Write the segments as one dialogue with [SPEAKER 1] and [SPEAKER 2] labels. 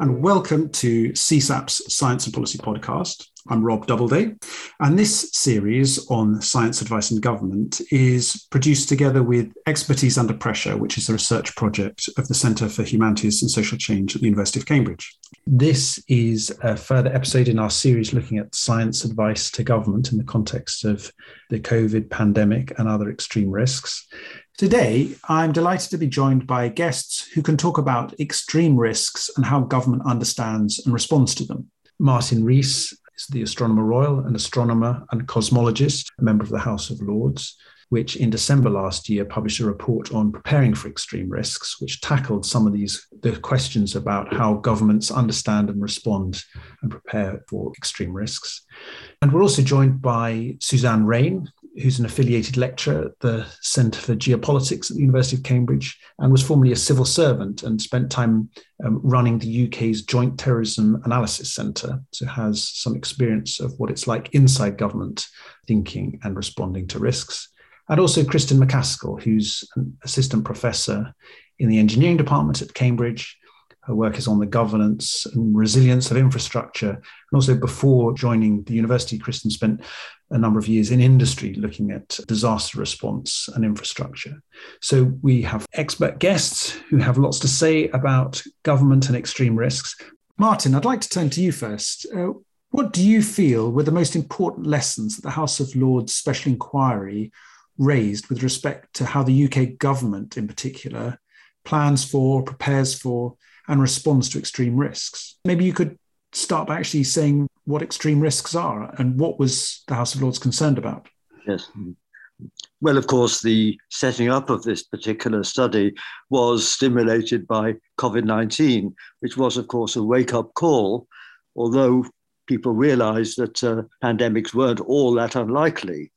[SPEAKER 1] and welcome to CSAP's Science and Policy Podcast. I'm Rob Doubleday, and this series on science advice and government is produced together with Expertise Under Pressure, which is a research project of the Centre for Humanities and Social Change at the University of Cambridge. This is a further episode in our series looking at science advice to government in the context of the COVID pandemic and other extreme risks. Today, I'm delighted to be joined by guests who can talk about extreme risks and how government understands and responds to them. Martin Rees is the Astronomer Royal, an astronomer and cosmologist, a member of the House of Lords, which in December last year published a report on preparing for extreme risks, which tackled some of these the questions about how governments understand and respond and prepare for extreme risks. And we're also joined by Suzanne Raine, who's an affiliated lecturer at the Centre for Geopolitics at the University of Cambridge and was formerly a civil servant and spent time um, running the UK's Joint Terrorism Analysis Centre. So has some experience of what it's like inside government thinking and responding to risks. And also Kristen MacAskill, who's an assistant professor in the engineering department at Cambridge her work is on the governance and resilience of infrastructure. And also, before joining the university, Kristen spent a number of years in industry looking at disaster response and infrastructure. So, we have expert guests who have lots to say about government and extreme risks. Martin, I'd like to turn to you first. Uh, what do you feel were the most important lessons that the House of Lords Special Inquiry raised with respect to how the UK government, in particular, plans for, prepares for, and responds to extreme risks. Maybe you could start by actually saying what extreme risks are and what was the House of Lords concerned about.
[SPEAKER 2] Yes. Well, of course, the setting up of this particular study was stimulated by COVID 19, which was, of course, a wake up call, although people realized that uh, pandemics weren't all that unlikely.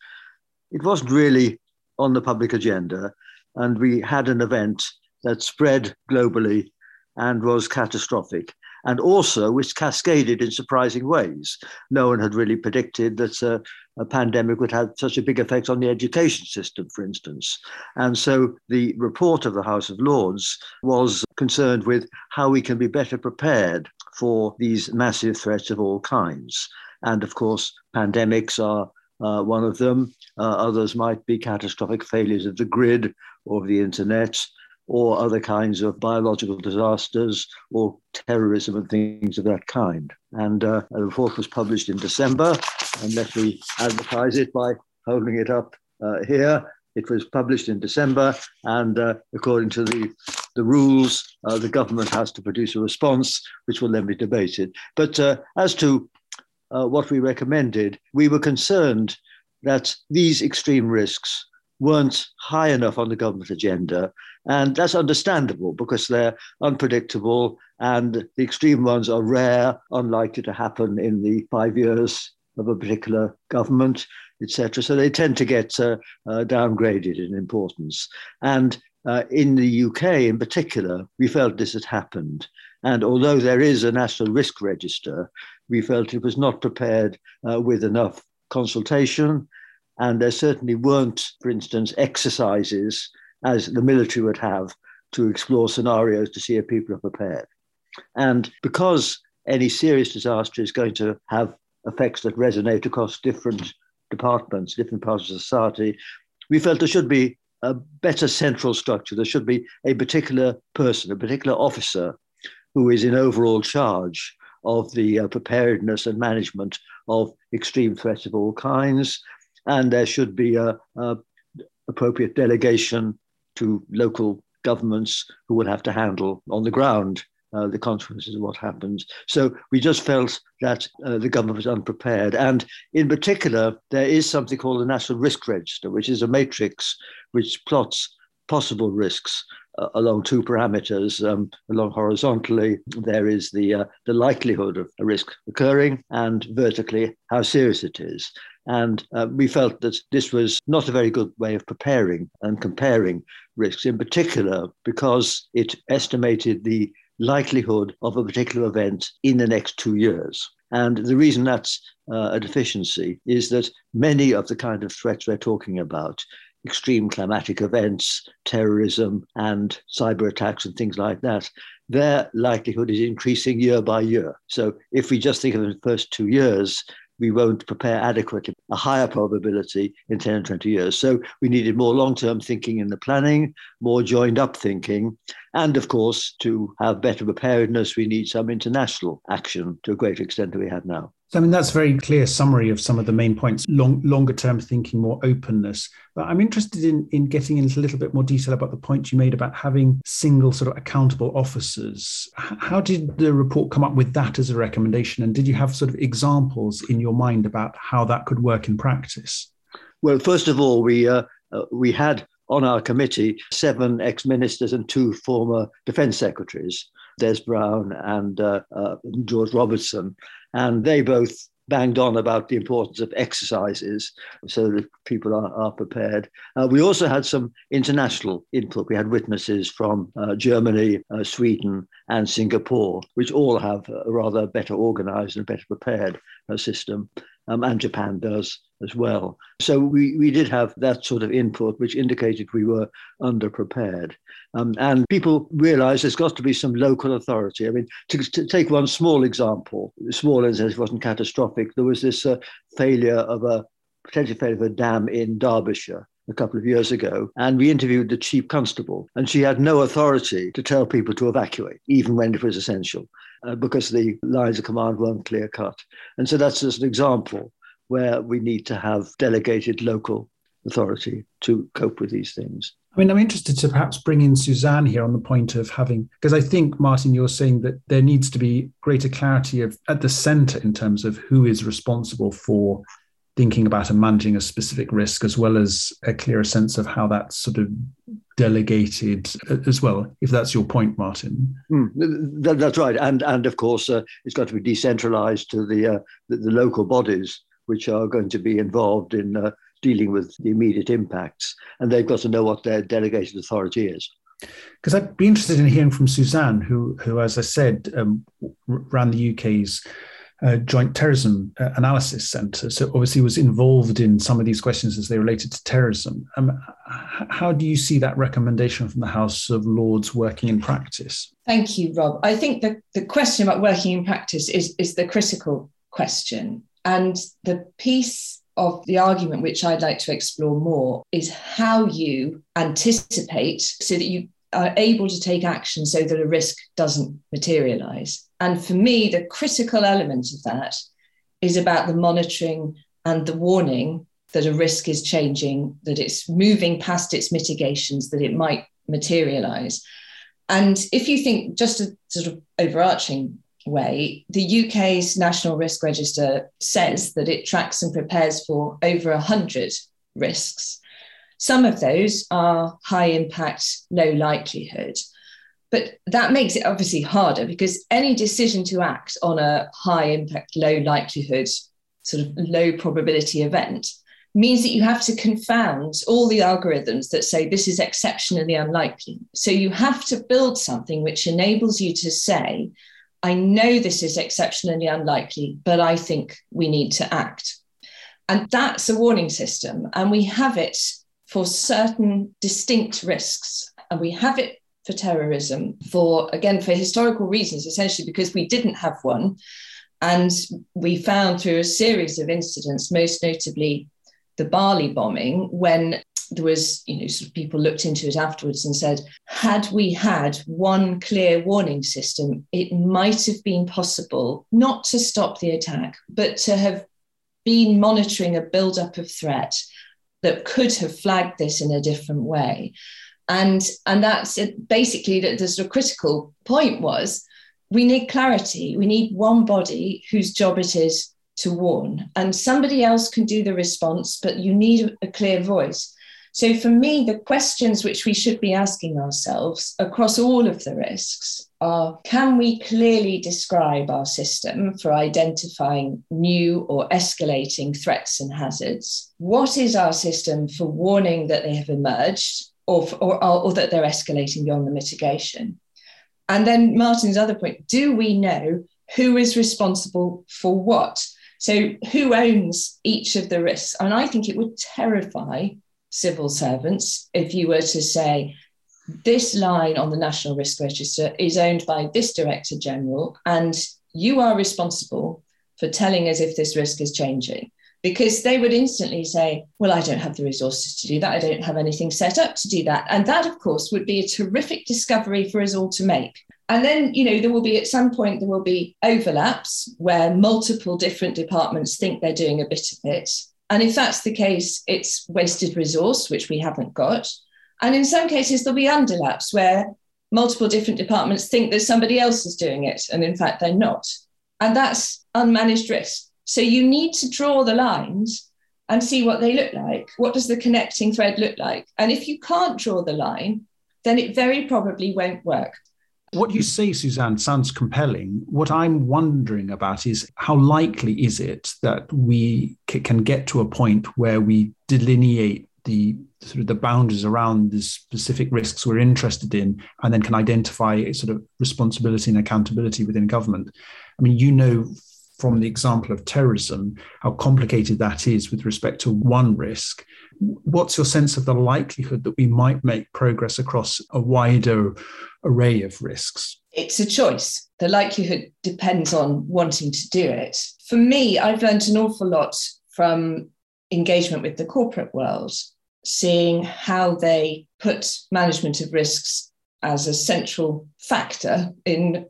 [SPEAKER 2] It wasn't really on the public agenda, and we had an event that spread globally and was catastrophic. And also, which cascaded in surprising ways. No one had really predicted that uh, a pandemic would have such a big effect on the education system, for instance. And so the report of the House of Lords was concerned with how we can be better prepared for these massive threats of all kinds. And of course, pandemics are uh, one of them. Uh, others might be catastrophic failures of the grid or of the internet or other kinds of biological disasters or terrorism and things of that kind. And uh, a report was published in December, and let me advertise it by holding it up uh, here. It was published in December, and uh, according to the, the rules, uh, the government has to produce a response, which will then be debated. But uh, as to uh, what we recommended, we were concerned that these extreme risks weren't high enough on the government agenda. And that's understandable because they're unpredictable and the extreme ones are rare, unlikely to happen in the five years of a particular government, etc. So they tend to get uh, uh, downgraded in importance. And uh, in the UK in particular, we felt this had happened. And although there is a national risk register, we felt it was not prepared uh, with enough consultation and there certainly weren't, for instance, exercises as the military would have to explore scenarios to see if people are prepared. And because any serious disaster is going to have effects that resonate across different departments, different parts of society, we felt there should be a better central structure. There should be a particular person, a particular officer who is in overall charge of the uh, preparedness and management of extreme threats of all kinds, and there should be a, a appropriate delegation to local governments who will have to handle on the ground uh, the consequences of what happens. So we just felt that uh, the government was unprepared. And in particular, there is something called the National Risk Register, which is a matrix which plots possible risks along two parameters. Um, along horizontally, there is the, uh, the likelihood of a risk occurring, and vertically, how serious it is. And uh, we felt that this was not a very good way of preparing and comparing risks, in particular because it estimated the likelihood of a particular event in the next two years. And the reason that's uh, a deficiency is that many of the kind of threats we're talking about extreme climatic events, terrorism, and cyber attacks and things like that, their likelihood is increasing year by year. So if we just think of the first two years, we won't prepare adequately, a higher probability in 10 and 20 years. So we needed more long term thinking in the planning, more joined up thinking. And of course, to have better preparedness, we need some international action to a greater extent than we have now.
[SPEAKER 1] So, I mean, that's a very clear summary of some of the main points long, longer term thinking, more openness. But I'm interested in, in getting into a little bit more detail about the point you made about having single sort of accountable officers. How did the report come up with that as a recommendation? And did you have sort of examples in your mind about how that could work in practice?
[SPEAKER 2] Well, first of all, we, uh, uh, we had on our committee seven ex ministers and two former defense secretaries. Des Browne and uh, uh, George Robertson, and they both banged on about the importance of exercises so that people are, are prepared. Uh, we also had some international input. We had witnesses from uh, Germany, uh, Sweden, and Singapore, which all have a rather better organized and better prepared uh, system um, and Japan does as well. So we, we did have that sort of input, which indicated we were underprepared. Um, and people realized there's got to be some local authority. I mean, to, to take one small example, small as it wasn't catastrophic, there was this uh, failure of a potential failure of a dam in Derbyshire a couple of years ago, and we interviewed the chief constable, and she had no authority to tell people to evacuate, even when it was essential, uh, because the lines of command weren't clear cut. And so that's just an example where we need to have delegated local authority to cope with these things.
[SPEAKER 1] I mean, I'm interested to perhaps bring in Suzanne here on the point of having, because I think, Martin, you're saying that there needs to be greater clarity of at the center in terms of who is responsible for thinking about and managing a specific risk, as well as a clearer sense of how that's sort of delegated as well, if that's your point, Martin.
[SPEAKER 2] Mm, that, that's right. And, and of course, uh, it's got to be decentralized to the, uh, the, the, local bodies which are going to be involved in uh, dealing with the immediate impacts. And they've got to know what their delegated authority is.
[SPEAKER 1] Because I'd be interested in hearing from Suzanne, who, who as I said, um, ran the UK's uh, Joint Terrorism uh, Analysis Centre. So obviously was involved in some of these questions as they related to terrorism. Um, how do you see that recommendation from the House of Lords working in practice?
[SPEAKER 3] Thank you, Rob. I think the, the question about working in practice is, is the critical question. And the piece of the argument which I'd like to explore more is how you anticipate so that you are able to take action so that a risk doesn't materialize. And for me, the critical element of that is about the monitoring and the warning that a risk is changing, that it's moving past its mitigations, that it might materialize. And if you think just a sort of overarching way, the UK's National Risk Register says that it tracks and prepares for over 100 risks. Some of those are high impact, low likelihood. But that makes it obviously harder because any decision to act on a high impact, low likelihood, sort of low probability event means that you have to confound all the algorithms that say this is exceptionally unlikely. So you have to build something which enables you to say, I know this is exceptionally unlikely, but I think we need to act. And that's a warning system. And we have it for certain distinct risks. And we have it for terrorism for, again, for historical reasons, essentially because we didn't have one. And we found through a series of incidents, most notably the Bali bombing, when there was, you know, sort of people looked into it afterwards and said, had we had one clear warning system, it might have been possible not to stop the attack, but to have been monitoring a buildup of threat that could have flagged this in a different way. And, and that's it, basically the, the sort of critical point was we need clarity. We need one body whose job it is to warn, and somebody else can do the response, but you need a clear voice. So, for me, the questions which we should be asking ourselves across all of the risks are can we clearly describe our system for identifying new or escalating threats and hazards? What is our system for warning that they have emerged or, or, or that they're escalating beyond the mitigation? And then, Martin's other point do we know who is responsible for what? So, who owns each of the risks? And I think it would terrify civil servants if you were to say, this line on the National Risk Register is owned by this Director General, and you are responsible for telling us if this risk is changing. Because they would instantly say, Well, I don't have the resources to do that. I don't have anything set up to do that. And that, of course, would be a terrific discovery for us all to make. And then, you know, there will be at some point, there will be overlaps where multiple different departments think they're doing a bit of it. And if that's the case, it's wasted resource, which we haven't got. And in some cases, there'll be underlaps where multiple different departments think that somebody else is doing it. And in fact, they're not. And that's unmanaged risk. So you need to draw the lines and see what they look like. What does the connecting thread look like? And if you can't draw the line, then it very probably won't work.
[SPEAKER 1] What you say, Suzanne, sounds compelling. What I'm wondering about is how likely is it that we can get to a point where we delineate the sort of the boundaries around the specific risks we're interested in, and then can identify sort of responsibility and accountability within government. I mean, you know from the example of terrorism, how complicated that is with respect to one risk. What's your sense of the likelihood that we might make progress across a wider array of risks?
[SPEAKER 3] It's a choice. The likelihood depends on wanting to do it. For me, I've learned an awful lot from engagement with the corporate world, seeing how they put management of risks as a central factor in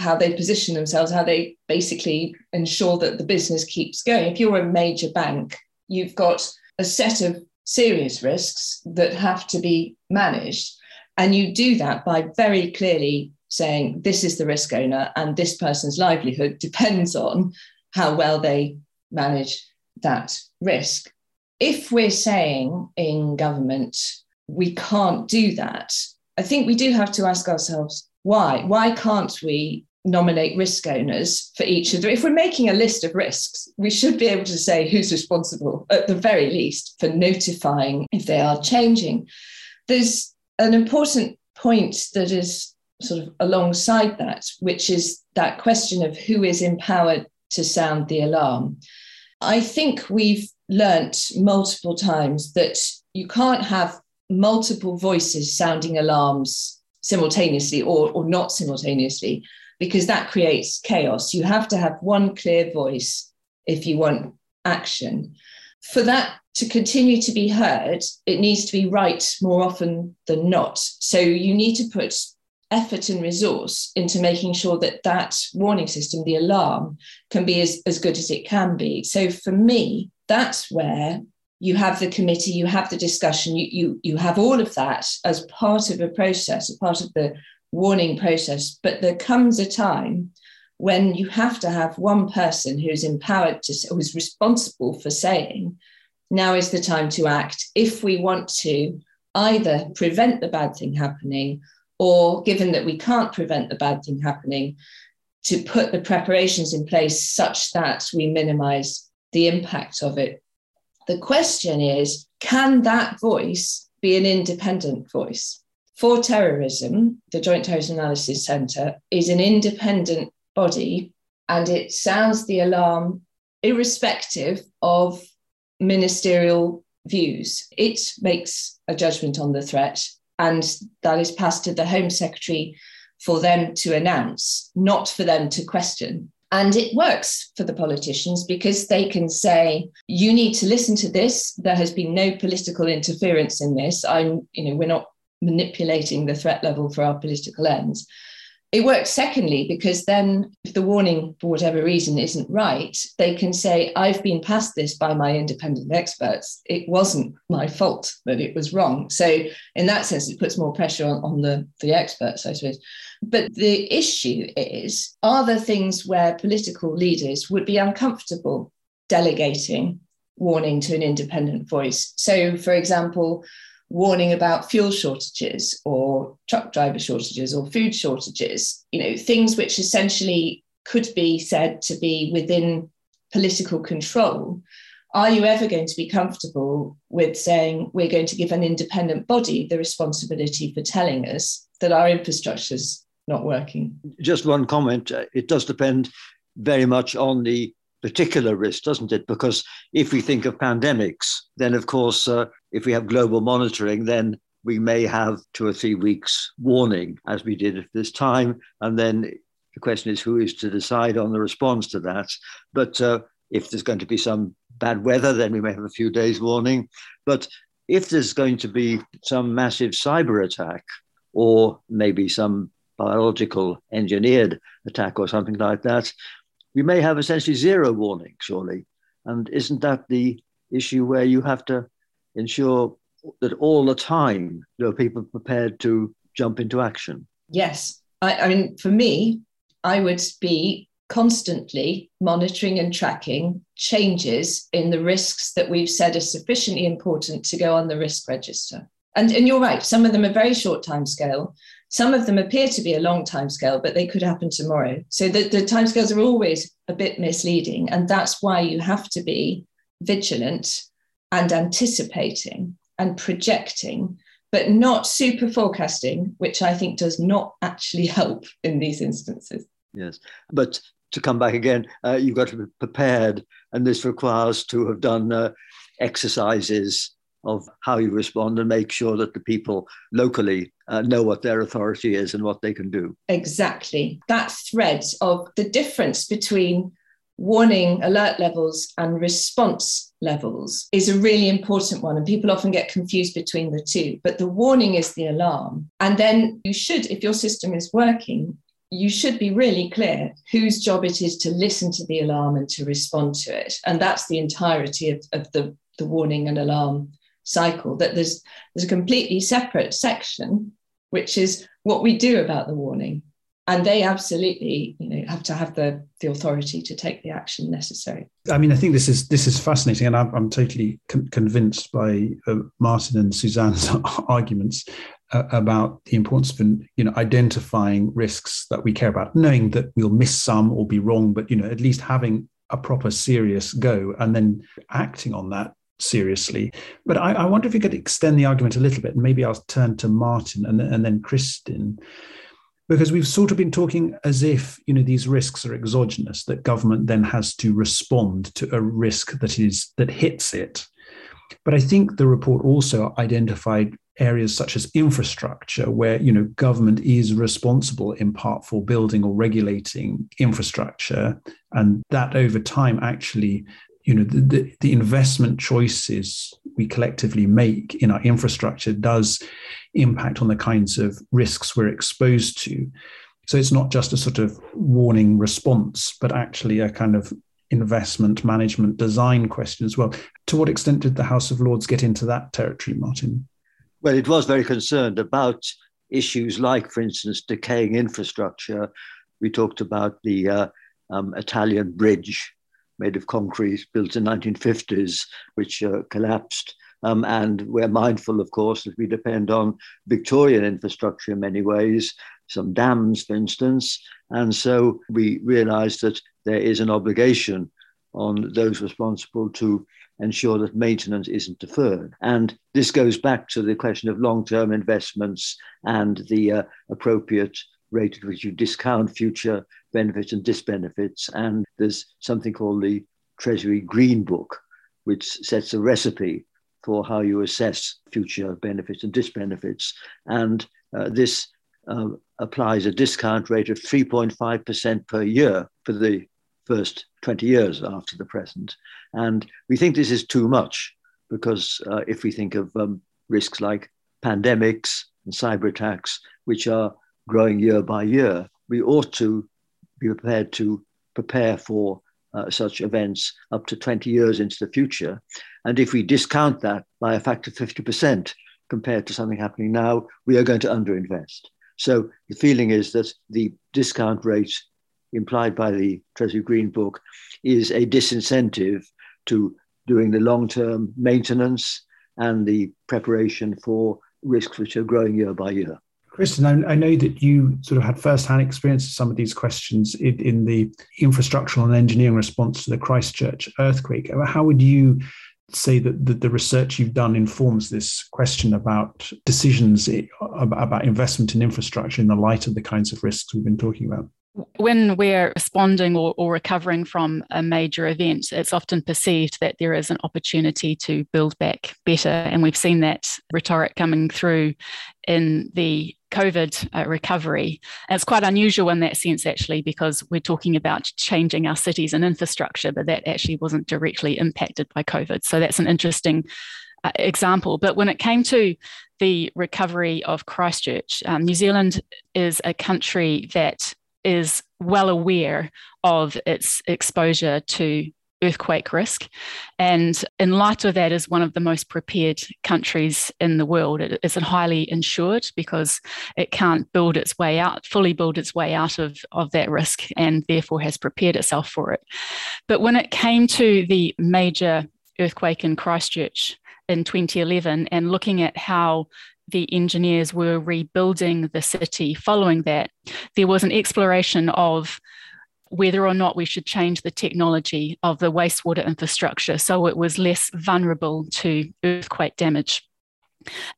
[SPEAKER 3] how they position themselves, how they basically ensure that the business keeps going. If you're a major bank, you've got a set of serious risks that have to be managed. And you do that by very clearly saying, this is the risk owner, and this person's livelihood depends on how well they manage that risk. If we're saying in government, we can't do that, I think we do have to ask ourselves why? Why can't we nominate risk owners for each of them. If we're making a list of risks, we should be able to say who's responsible, at the very least, for notifying if they are changing. There's an important point that is sort of alongside that, which is that question of who is empowered to sound the alarm. I think we've learnt multiple times that you can't have multiple voices sounding alarms simultaneously or, or not simultaneously because that creates chaos. You have to have one clear voice if you want action. For that to continue to be heard, it needs to be right more often than not. So you need to put effort and resource into making sure that that warning system, the alarm, can be as, as good as it can be. So for me, that's where you have the committee, you have the discussion, you, you, you have all of that as part of a process, a part of the warning process. But there comes a time when you have to have one person who's empowered to, who's responsible for saying, now is the time to act if we want to either prevent the bad thing happening or, given that we can't prevent the bad thing happening, to put the preparations in place such that we minimize the impact of it. The question is can that voice be an independent voice? For terrorism, the Joint Terrorism Analysis Centre is an independent body and it sounds the alarm irrespective of ministerial views. It makes a judgment on the threat and that is passed to the Home Secretary for them to announce, not for them to question. And it works for the politicians because they can say, you need to listen to this. There has been no political interference in this. I'm, you know, we're not manipulating the threat level for our political ends. It works, secondly, because then if the warning, for whatever reason, isn't right, they can say, I've been passed this by my independent experts. It wasn't my fault that it was wrong. So, in that sense, it puts more pressure on, on the, the experts, I suppose. But the issue is are there things where political leaders would be uncomfortable delegating warning to an independent voice? So, for example, warning about fuel shortages or truck driver shortages or food shortages, you know, things which essentially could be said to be within political control. Are you ever going to be comfortable with saying we're going to give an independent body the responsibility for telling us that our infrastructure is not working?
[SPEAKER 2] Just one comment. It does depend very much on the particular risk, doesn't it? Because if we think of pandemics, then of course, uh, if we have global monitoring, then we may have two or three weeks warning, as we did at this time. And then the question is who is to decide on the response to that. But uh, if there's going to be some bad weather, then we may have a few days warning. But if there's going to be some massive cyber attack or maybe some biological engineered attack or something like that, we may have essentially zero warning, surely. And isn't that the issue where you have to ensure that all the time there are people prepared to jump into action?
[SPEAKER 3] Yes. I, I mean, for me, I would be constantly monitoring and tracking changes in the risks that we've said are sufficiently important to go on the risk register. And, and you're right, some of them are very short time scale. Some of them appear to be a long time scale, but they could happen tomorrow. So the, the timescales are always a bit misleading. And that's why you have to be vigilant and anticipating and projecting, but not super forecasting, which I think does not actually help in these instances.
[SPEAKER 2] Yes. But to come back again, uh, you've got to be prepared, and this requires to have done uh, exercises of how you respond and make sure that the people locally uh, know what their authority is and what they can do.
[SPEAKER 3] Exactly. That thread of the difference between warning alert levels and response levels is a really important one. And people often get confused between the two. But the warning is the alarm. And then you should, if your system is working, you should be really clear whose job it is to listen to the alarm and to respond to it. And that's the entirety of, of the, the warning and alarm cycle, that there's, there's a completely separate section, which is what we do about the warning. And they absolutely, you know, have to have the, the authority to take the action necessary.
[SPEAKER 1] I mean, I think this is this is fascinating, and I'm, I'm totally con- convinced by uh, Martin and Suzanne's arguments uh, about the importance of you know identifying risks that we care about, knowing that we'll miss some or be wrong, but you know at least having a proper serious go and then acting on that seriously. But I, I wonder if you could extend the argument a little bit, and maybe I'll turn to Martin and, and then Kristen. Because we've sort of been talking as if you know these risks are exogenous that government then has to respond to a risk that is that hits it. But i think the report also identified areas such as infrastructure where you know government is responsible in part for building or regulating infrastructure. And that over time actually you know the, the, the, investment choices we collectively make in our infrastructure does impact on the kinds of risks we're exposed to. So it's not just a sort of warning response but actually a kind of investment management design question as well. To what extent did the house of lords get into that territory martin?
[SPEAKER 2] Well, it was very concerned about issues like, for instance, decaying infrastructure. We talked about the uh, um, Italian bridge made of concrete built in 1950s, which uh, collapsed. Um, and we're mindful, of course, that we depend on Victorian infrastructure in many ways, some dams, for instance. And so we realized that there is an obligation on those responsible to ensure that maintenance isn't deferred. And this goes back to the question of long term investments and the uh, appropriate rate at which you discount future benefits and disbenefits. And there's something called the Treasury Green Book, which sets a recipe for how you assess future benefits and disbenefits. And uh, this uh, applies a discount rate of 3.5% per year for the first 20 years after the present. And we think this is too much because uh, if we think of um, risks like pandemics and cyber attacks, which are growing year by year, we ought to be prepared to prepare for uh, such events up to 20 years into the future. And if we discount that by a factor of 50% compared to something happening now, we are going to underinvest. So the feeling is that the discount rate implied by the Treasury Green Book is a disincentive to doing the long term maintenance and the preparation for risks which are growing year by year.
[SPEAKER 1] Kristen, I, know that you sort of had first-hand experience of some of these questions in, in, the infrastructural and engineering response to the Christchurch earthquake. How would you say that the, the research you've done informs this question about decisions about investment in infrastructure in the light of the kinds of risks we've been talking about?
[SPEAKER 4] When we're responding or, or, recovering from a major event, it's often perceived that there is an opportunity to build back better. And we've seen that rhetoric coming through in the COVID uh, recovery. And it's quite unusual in that sense, actually, because we're talking about changing our cities and infrastructure, but that actually wasn't directly impacted by COVID. So that's an interesting uh, example. But when it came to the recovery of Christchurch, um, New Zealand is a country that is well aware of its exposure to earthquake risk. And in light of that, is one of the most prepared countries in the world. It is highly insured because it can't build its way out, fully build its way out of, of that risk, and therefore has prepared itself for it. But when it came to the major earthquake in Christchurch in 2011 and looking at how the engineers were rebuilding the city following that, there was an exploration of whether or not we should change the technology of the wastewater infrastructure so it was less vulnerable to earthquake damage.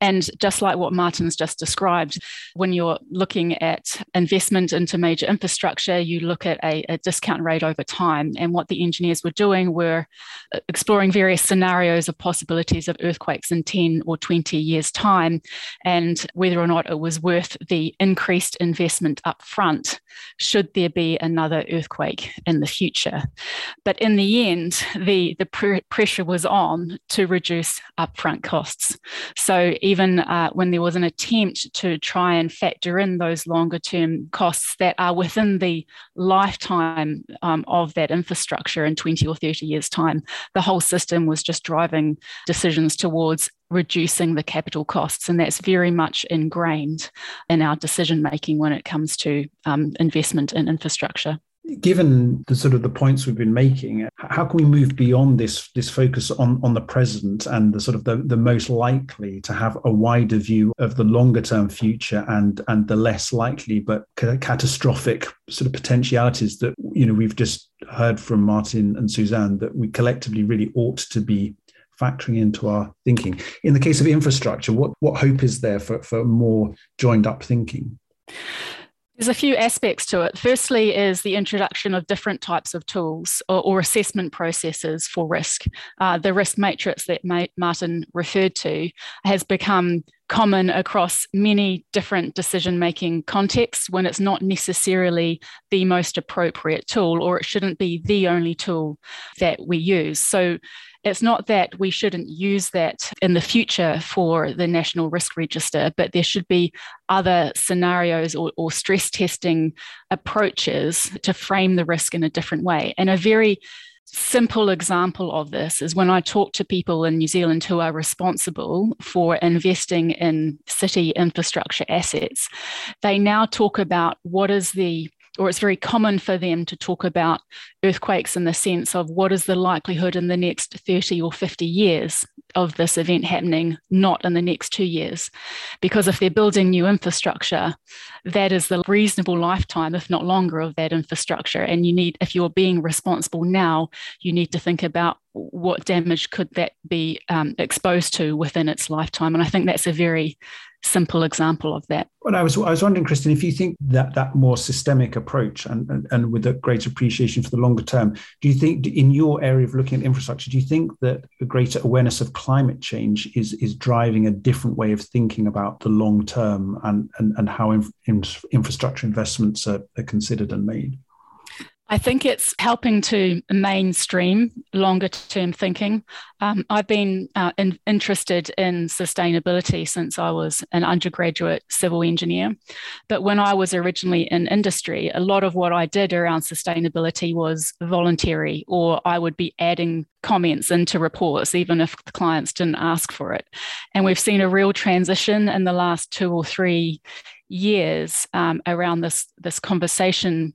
[SPEAKER 4] And just like what Martin's just described, when you're looking at investment into major infrastructure, you look at a, a, discount rate over time. And what the engineers were doing were uh, exploring various scenarios of possibilities of earthquakes in 10 or 20 years' time, and whether or not it was worth the increased investment up front should there be another earthquake in the future. But in the end, the, the pr- pressure was on to reduce upfront costs. So so even uh, when there was an attempt to try and factor in those longer term costs that are within the lifetime um, of that infrastructure in 20 or 30 years' time, the whole system was just driving decisions towards reducing the capital costs. And that's very much ingrained in our decision making when it comes to um, investment in infrastructure
[SPEAKER 1] given the sort of the points we've been making how can we move beyond this this focus on on the present and the sort of the, the most likely to have a wider view of the longer term future and and the less likely but catastrophic sort of potentialities that you know we've just heard from martin and suzanne that we collectively really ought to be factoring into our thinking. In the case of infrastructure what what hope is there for for more joined up thinking
[SPEAKER 4] there's a few aspects to it. Firstly, is the introduction of different types of tools or, or assessment processes for risk. Uh, the risk matrix that Martin referred to has become common across many different decision making contexts when it's not necessarily the most appropriate tool or it shouldn't be the only tool that we use. So it's not that we shouldn't use that in the future for the National Risk Register, but there should be other scenarios or, or stress testing approaches to frame the risk in a different way. And a very simple example of this is when I talk to people in New Zealand who are responsible for investing in city infrastructure assets, they now talk about what is the or it's very common for them to talk about earthquakes in the sense of what is the likelihood in the next 30 or 50 years of this event happening, not in the next two years. Because if they're building new infrastructure, that is the reasonable lifetime, if not longer, of that infrastructure. And you need, if you're being responsible now, you need to think about what damage could that be um, exposed to within its lifetime. And I think that's a very simple example of that.
[SPEAKER 1] Well, I was I was wondering, Kristen, if you think that that more systemic approach and, and, and with a greater appreciation for the longer term, do you think in your area of looking at infrastructure, do you think that a greater awareness of climate change is is driving a different way of thinking about the long term and and, and how inf- infrastructure investments are, are considered and made?
[SPEAKER 4] I think it's helping to mainstream longer term thinking. Um, I've been uh, in, interested in sustainability since I was an undergraduate civil engineer. But when I was originally in industry, a lot of what I did around sustainability was voluntary, or I would be adding comments into reports, even if the clients didn't ask for it. And we've seen a real transition in the last two or three years um, around this this conversation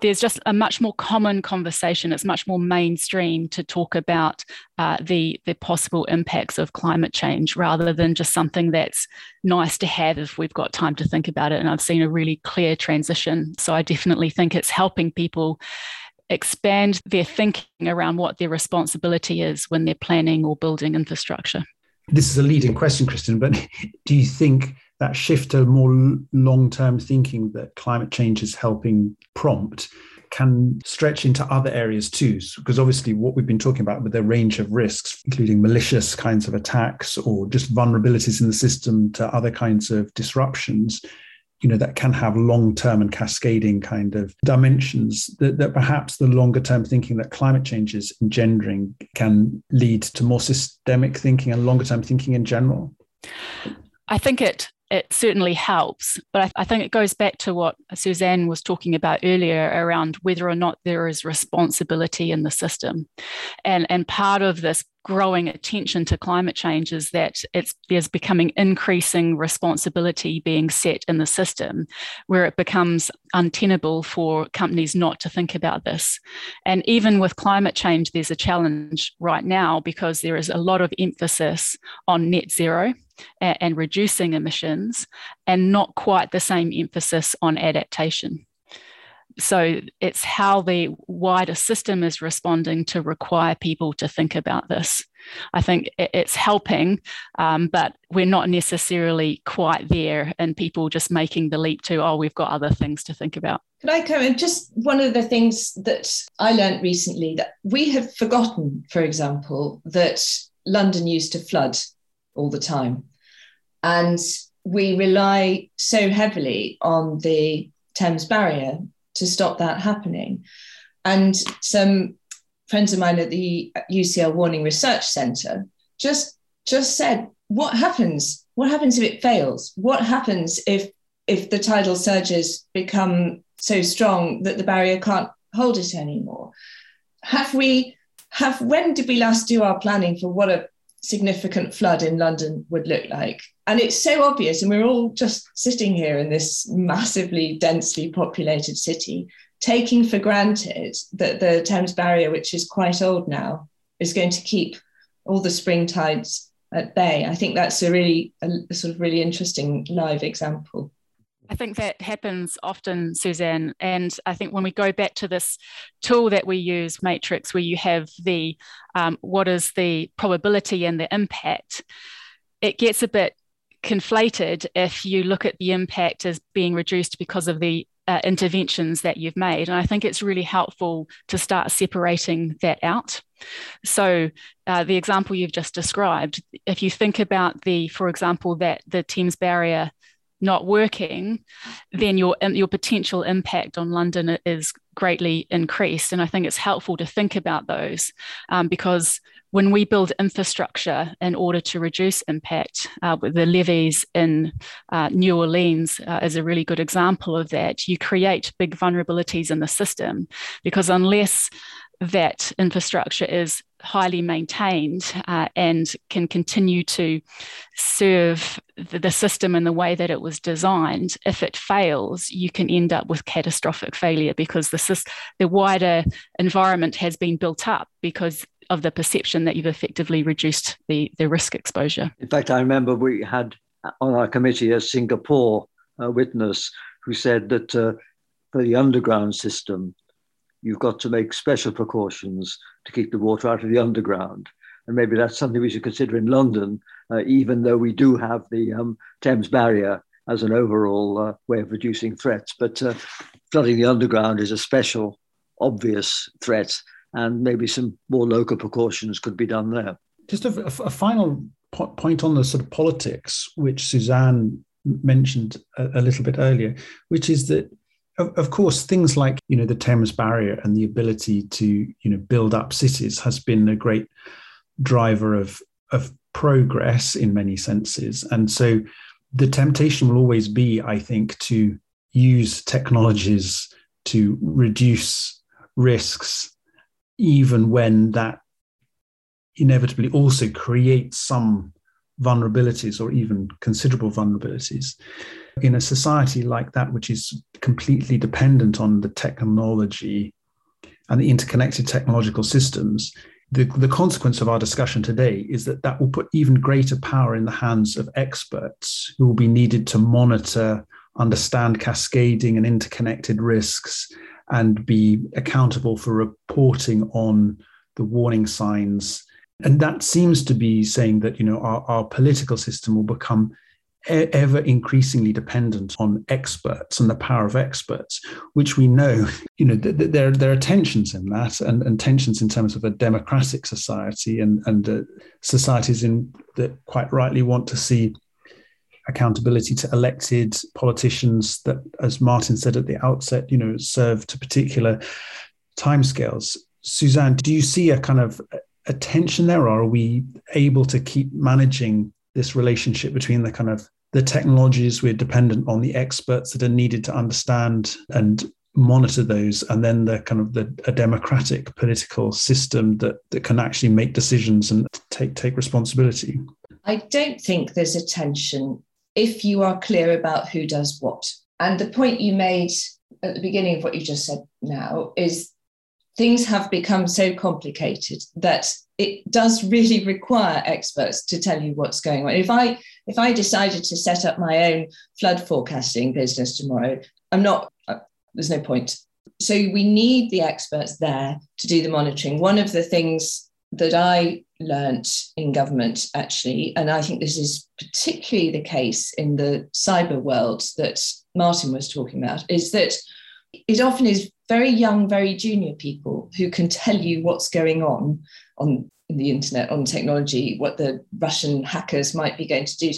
[SPEAKER 4] there's just a much more common conversation. It's much more mainstream to talk about uh, the the possible impacts of climate change rather than just something that's nice to have if we've got time to think about it. And i've seen a really clear transition. So i definitely think it's helping people expand their thinking around what their responsibility is when they're planning or building infrastructure.
[SPEAKER 1] This is a leading question kristen but do you think that shift to more long-term thinking that climate change is helping prompt can stretch into other areas too. Because obviously, what we've been talking about with the range of risks, including malicious kinds of attacks or just vulnerabilities in the system to other kinds of disruptions, you know, that can have long-term and cascading kind of dimensions that, that perhaps the longer-term thinking that climate change is engendering can lead to more systemic thinking and longer-term thinking in general.
[SPEAKER 4] I think it it certainly helps. But I, I, think it goes back to what Suzanne was talking about earlier around whether or not there is responsibility in the system. And, and part of this growing attention to climate change is that it's there's becoming increasing responsibility being set in the system where it becomes untenable for companies not to think about this and even with climate change there's a challenge right now because there is a lot of emphasis on net zero and, reducing emissions, and not quite the same emphasis on adaptation. So it's how the wider system is responding to require people to think about this. I think it's helping, um, but we're not necessarily quite there, and people just making the leap to, oh, we've got other things to think about.
[SPEAKER 3] Could I come in? Just one of the things that I learned recently that we have forgotten, for example, that London used to flood all the time. And we rely so heavily on the Thames barrier to stop that happening. And some friends of mine at the UCL Warning Research Centre just just said, what happens? What happens if it fails? What happens if if the tidal surges become so strong that the barrier can't hold it anymore? Have we have when did we last do our planning for what a significant flood in London would look like. And it's so obvious, and we're all just sitting here in this massively densely populated city, taking for granted that the Thames Barrier, which is quite old now, is going to keep all the spring tides at bay. I think that's a really a, sort of really interesting live example.
[SPEAKER 4] I think that happens often, Suzanne. And I think when we go back to this tool that we use, Matrix, where you have the um, what is the probability and the impact, it gets a bit conflated if you look at the impact as being reduced because of the uh, interventions that you've made. And I think it's really helpful to start separating that out. So, uh, the example you've just described, if you think about the, for example, that the Thames barrier not working, then your your potential impact on London is greatly increased. And I think it's helpful to think about those um, because when we build infrastructure in order to reduce impact, uh, the levees in uh, New Orleans uh, is a really good example of that. You create big vulnerabilities in the system because unless that infrastructure is highly maintained uh, and can continue to serve the, the, system in the way that it was designed, if it fails, you can end up with catastrophic failure because the, the wider environment has been built up because of the perception that you've effectively reduced the, the risk exposure.
[SPEAKER 2] In fact, I remember we had on our committee a Singapore uh, witness who said that uh, for the underground system, you've got to make special precautions to keep the water out of the underground. And maybe that's something we should consider in London, uh, even though we do have the um, Thames barrier as an overall uh, way of reducing threats. But uh, flooding the underground is a special, obvious threat, and maybe some more local precautions could be done there.
[SPEAKER 1] Just a, final po- point on the sort of politics, which Suzanne mentioned a, a little bit earlier, which is that of, of course, things like you know the Thames Barrier and the ability to you know build up cities has been a great driver of of progress in many senses, and so the temptation will always be, I think, to use technologies to reduce risks, even when that inevitably also creates some vulnerabilities or even considerable vulnerabilities in a society like that, which is completely dependent on the technology and the interconnected technological systems, the, the consequence of our discussion today is that that will put even greater power in the hands of experts who will be needed to monitor, understand cascading and interconnected risks, and be accountable for reporting on the warning signs. And that seems to be saying that you know our, our political system will become ever increasingly dependent on experts and the power of experts, which we know, you know, th- th- there, there are tensions in that and, and tensions in terms of a democratic society and, and uh, societies in, that quite rightly want to see accountability to elected politicians that, as Martin said at the outset, you know, serve to particular timescales. Suzanne, do you see a kind of a tension there, or are we able to keep managing this relationship between the kind of the technologies we're dependent on, the experts that are needed to understand and monitor those, and then the kind of the a democratic political system that that can actually make decisions and take take responsibility?
[SPEAKER 3] I don't think there's a tension if you are clear about who does what. And the point you made at the beginning of what you just said now is things have become so complicated that it does really require experts to tell you what's going on. If I if I decided to set up my own flood forecasting business tomorrow, I'm not. Uh, there's no point. So we need the experts there to do the monitoring. One of the things that I learnt in government actually, and I think this is particularly the case in the cyber world that Martin was talking about, is that it often is very young, very junior people who can tell you what's going on on the internet, on technology, what the Russian hackers might be going to do.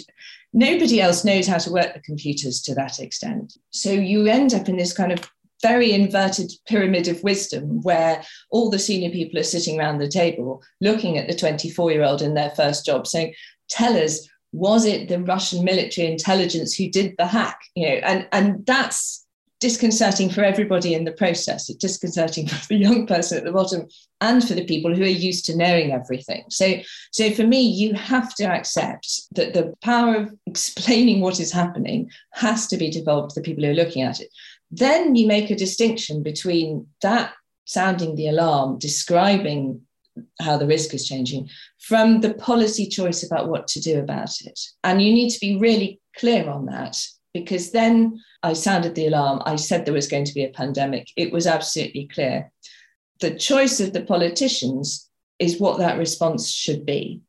[SPEAKER 3] Nobody else knows how to work the computers to that extent. So you end up in this kind of very inverted pyramid of wisdom where all the senior people are sitting around the table looking at the 24 year old in their first job saying, Tell us, was it the Russian military intelligence who did the hack? You know, and, and that's disconcerting for everybody in the process. It's disconcerting for the young person at the bottom and for the people who are used to knowing everything. So, so for me, you have to accept that the power of explaining what is happening has to be devolved to the people who are looking at it. Then you make a distinction between that sounding the alarm, describing how the risk is changing, from the policy choice about what to do about it. And you need to be really clear on that because then I sounded the alarm. I said there was going to be a pandemic. It was absolutely clear. The choice of the politicians is what that response should be.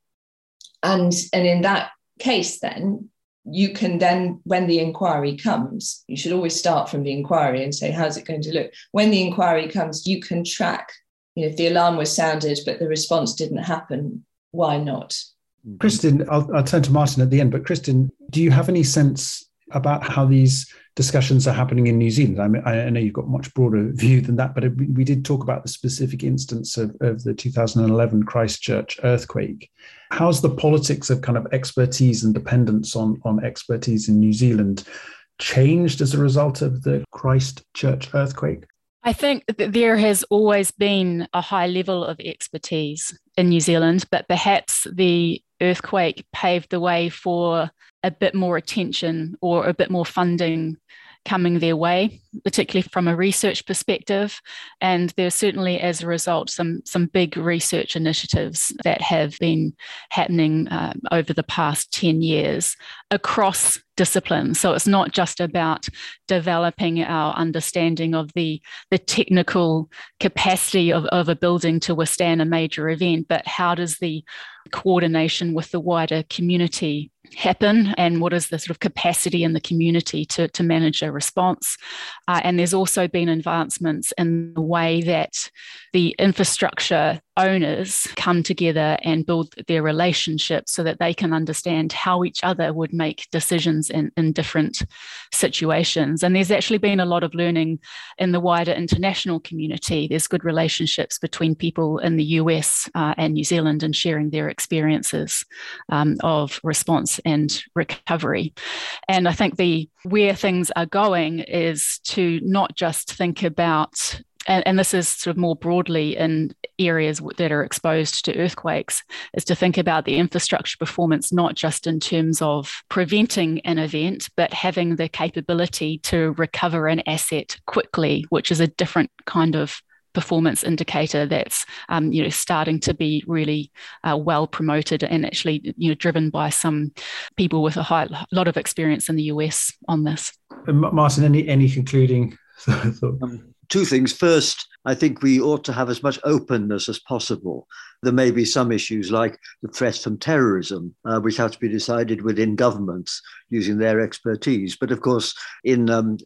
[SPEAKER 3] And, and in that case, then you can then, when the inquiry comes, you should always start from the inquiry and say, how's it going to look? When the inquiry comes, you can track, you know, if the alarm was sounded, but the response didn't happen, why not?
[SPEAKER 1] Kristen, I'll, I'll turn to Martin at the end, but Kristen, do you have any sense about how these discussions are happening in New Zealand? I mean, I know you've got much broader view than that, but we did talk about the specific instance of, of the 2011 Christchurch earthquake. How's the politics of kind of expertise and dependence on, on expertise in New Zealand changed as a result of the Christchurch earthquake?
[SPEAKER 4] I think that there has always been a high level of expertise in New Zealand, but perhaps the earthquake paved the way for a bit more attention or a bit more funding coming their way, particularly from a research perspective. And there's certainly, as a result, some some big research initiatives that have been happening um, over the past 10 years across disciplines. So it's not just about developing our understanding of the, the technical capacity of, of a building to withstand a major event, but how does the coordination with the wider community happen and what is the sort of capacity in the community to, to manage a response. Uh, and there's also been advancements in the way that the infrastructure owners come together and build their relationships so that they can understand how each other would make decisions in, in different situations. And there's actually been a lot of learning in the wider international community. There's good relationships between people in the US uh, and New Zealand and sharing their experiences um, of response and recovery. And I think the where things are going is to not just think about and, and, this is sort of more broadly in areas that are exposed to earthquakes, is to think about the infrastructure performance not just in terms of preventing an event, but having the capability to recover an asset quickly, which is a different kind of performance indicator that's um, you know starting to be really uh, well promoted and actually you know driven by some people with a high lot of experience in the US on this.
[SPEAKER 1] Martin, any any concluding um,
[SPEAKER 2] two things. First, I think we ought to have as much openness as possible. There may be some issues like the threat from terrorism, uh, which have to be decided within governments using their expertise. But of course, in um,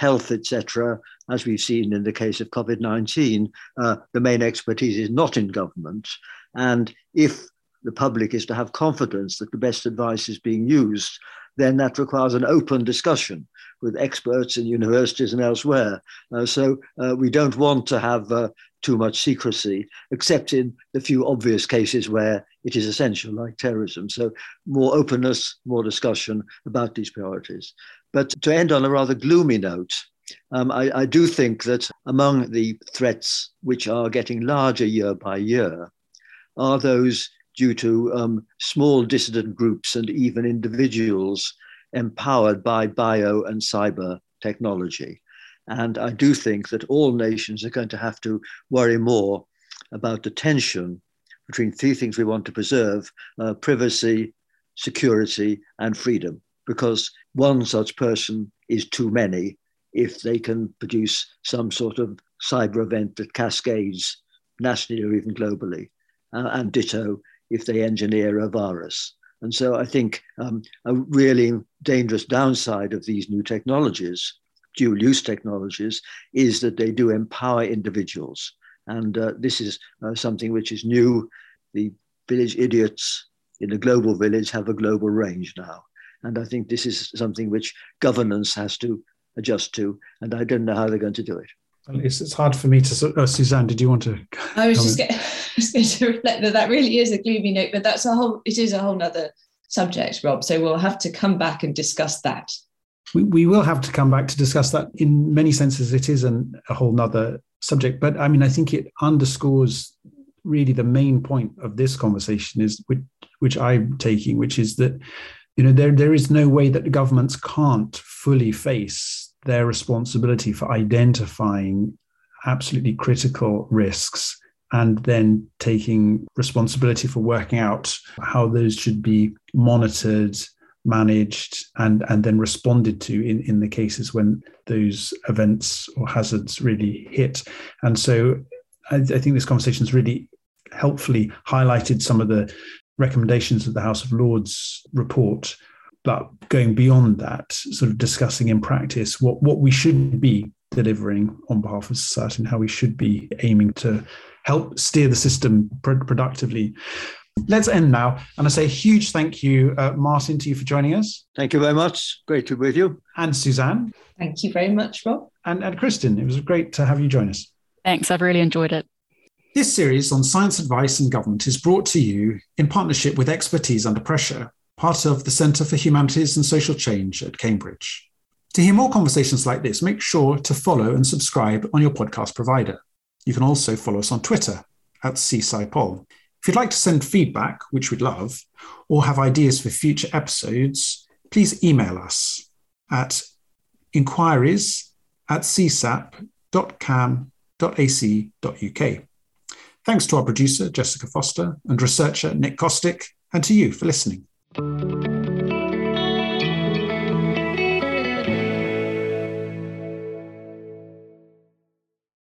[SPEAKER 2] health, etc., as we've seen in the case of COVID 19, uh, the main expertise is not in government. And if the public is to have confidence that the best advice is being used, then that requires an open discussion with experts in universities and elsewhere. Uh, so uh, we don't want to have uh, too much secrecy, except in the few obvious cases where it is essential, like terrorism. So more openness, more discussion about these priorities. But to end on a rather gloomy note, um, I, I do think that among the threats which are getting larger year by year are those due to um, small dissident groups and even individuals empowered by bio and cyber technology. And I do think that all nations are going to have to worry more about the tension between three things we want to preserve uh, privacy, security, and freedom, because one such person is too many if they can produce some sort of cyber event that cascades nationally or even globally, uh, and ditto if they engineer a virus. And so I think um, a really dangerous downside of these new technologies, dual use technologies, is that they do empower individuals. And uh, this is uh, something which is new. The village idiots in the global village have a global range now. And I think this is something which governance has to adjust to. And I don't know how they're going to do it.
[SPEAKER 1] It's, it's hard for me to. Uh, Suzanne, did you want to?
[SPEAKER 3] I was just, get, just going to reflect that that really is a gloomy note, but that's a whole. It is a whole other subject, Rob. So we'll have to come back and discuss that.
[SPEAKER 1] We, we will have to come back to discuss that. In many senses, it is an, a whole nother subject. But I mean, I think it underscores really the main point of this conversation is which, which I'm taking, which is that you know there there is no way that the governments can't fully face their responsibility for identifying absolutely critical risks and then taking responsibility for working out how those should be monitored managed and and then responded to in in the cases when those events or hazards really hit. And so I, I think this conversation has really helpfully highlighted some of the recommendations of the house of lords report but going beyond that sort of discussing in practice what what we should be delivering on behalf of society and how we should be aiming to help steer the system pr- productively. Let's end now. And I say a huge thank you, uh, Martin, to you for joining us.
[SPEAKER 2] Thank you very much. Great to be with you.
[SPEAKER 1] And Suzanne.
[SPEAKER 3] Thank you very much, Rob.
[SPEAKER 1] And, and Kristen, it was great to have you join us.
[SPEAKER 4] Thanks. I've really enjoyed it.
[SPEAKER 1] This series on science advice and government is brought to you in partnership with Expertise Under Pressure, part of the Centre for Humanities and Social Change at Cambridge. To hear more conversations like this, make sure to follow and subscribe on your podcast provider. You can also follow us on Twitter at CSciPol. If you'd like to send feedback, which we'd love, or have ideas for future episodes, please email us at inquiries at csap.cam.ac.uk. Thanks to our producer, Jessica Foster, and researcher, Nick Kostick, and to you for listening.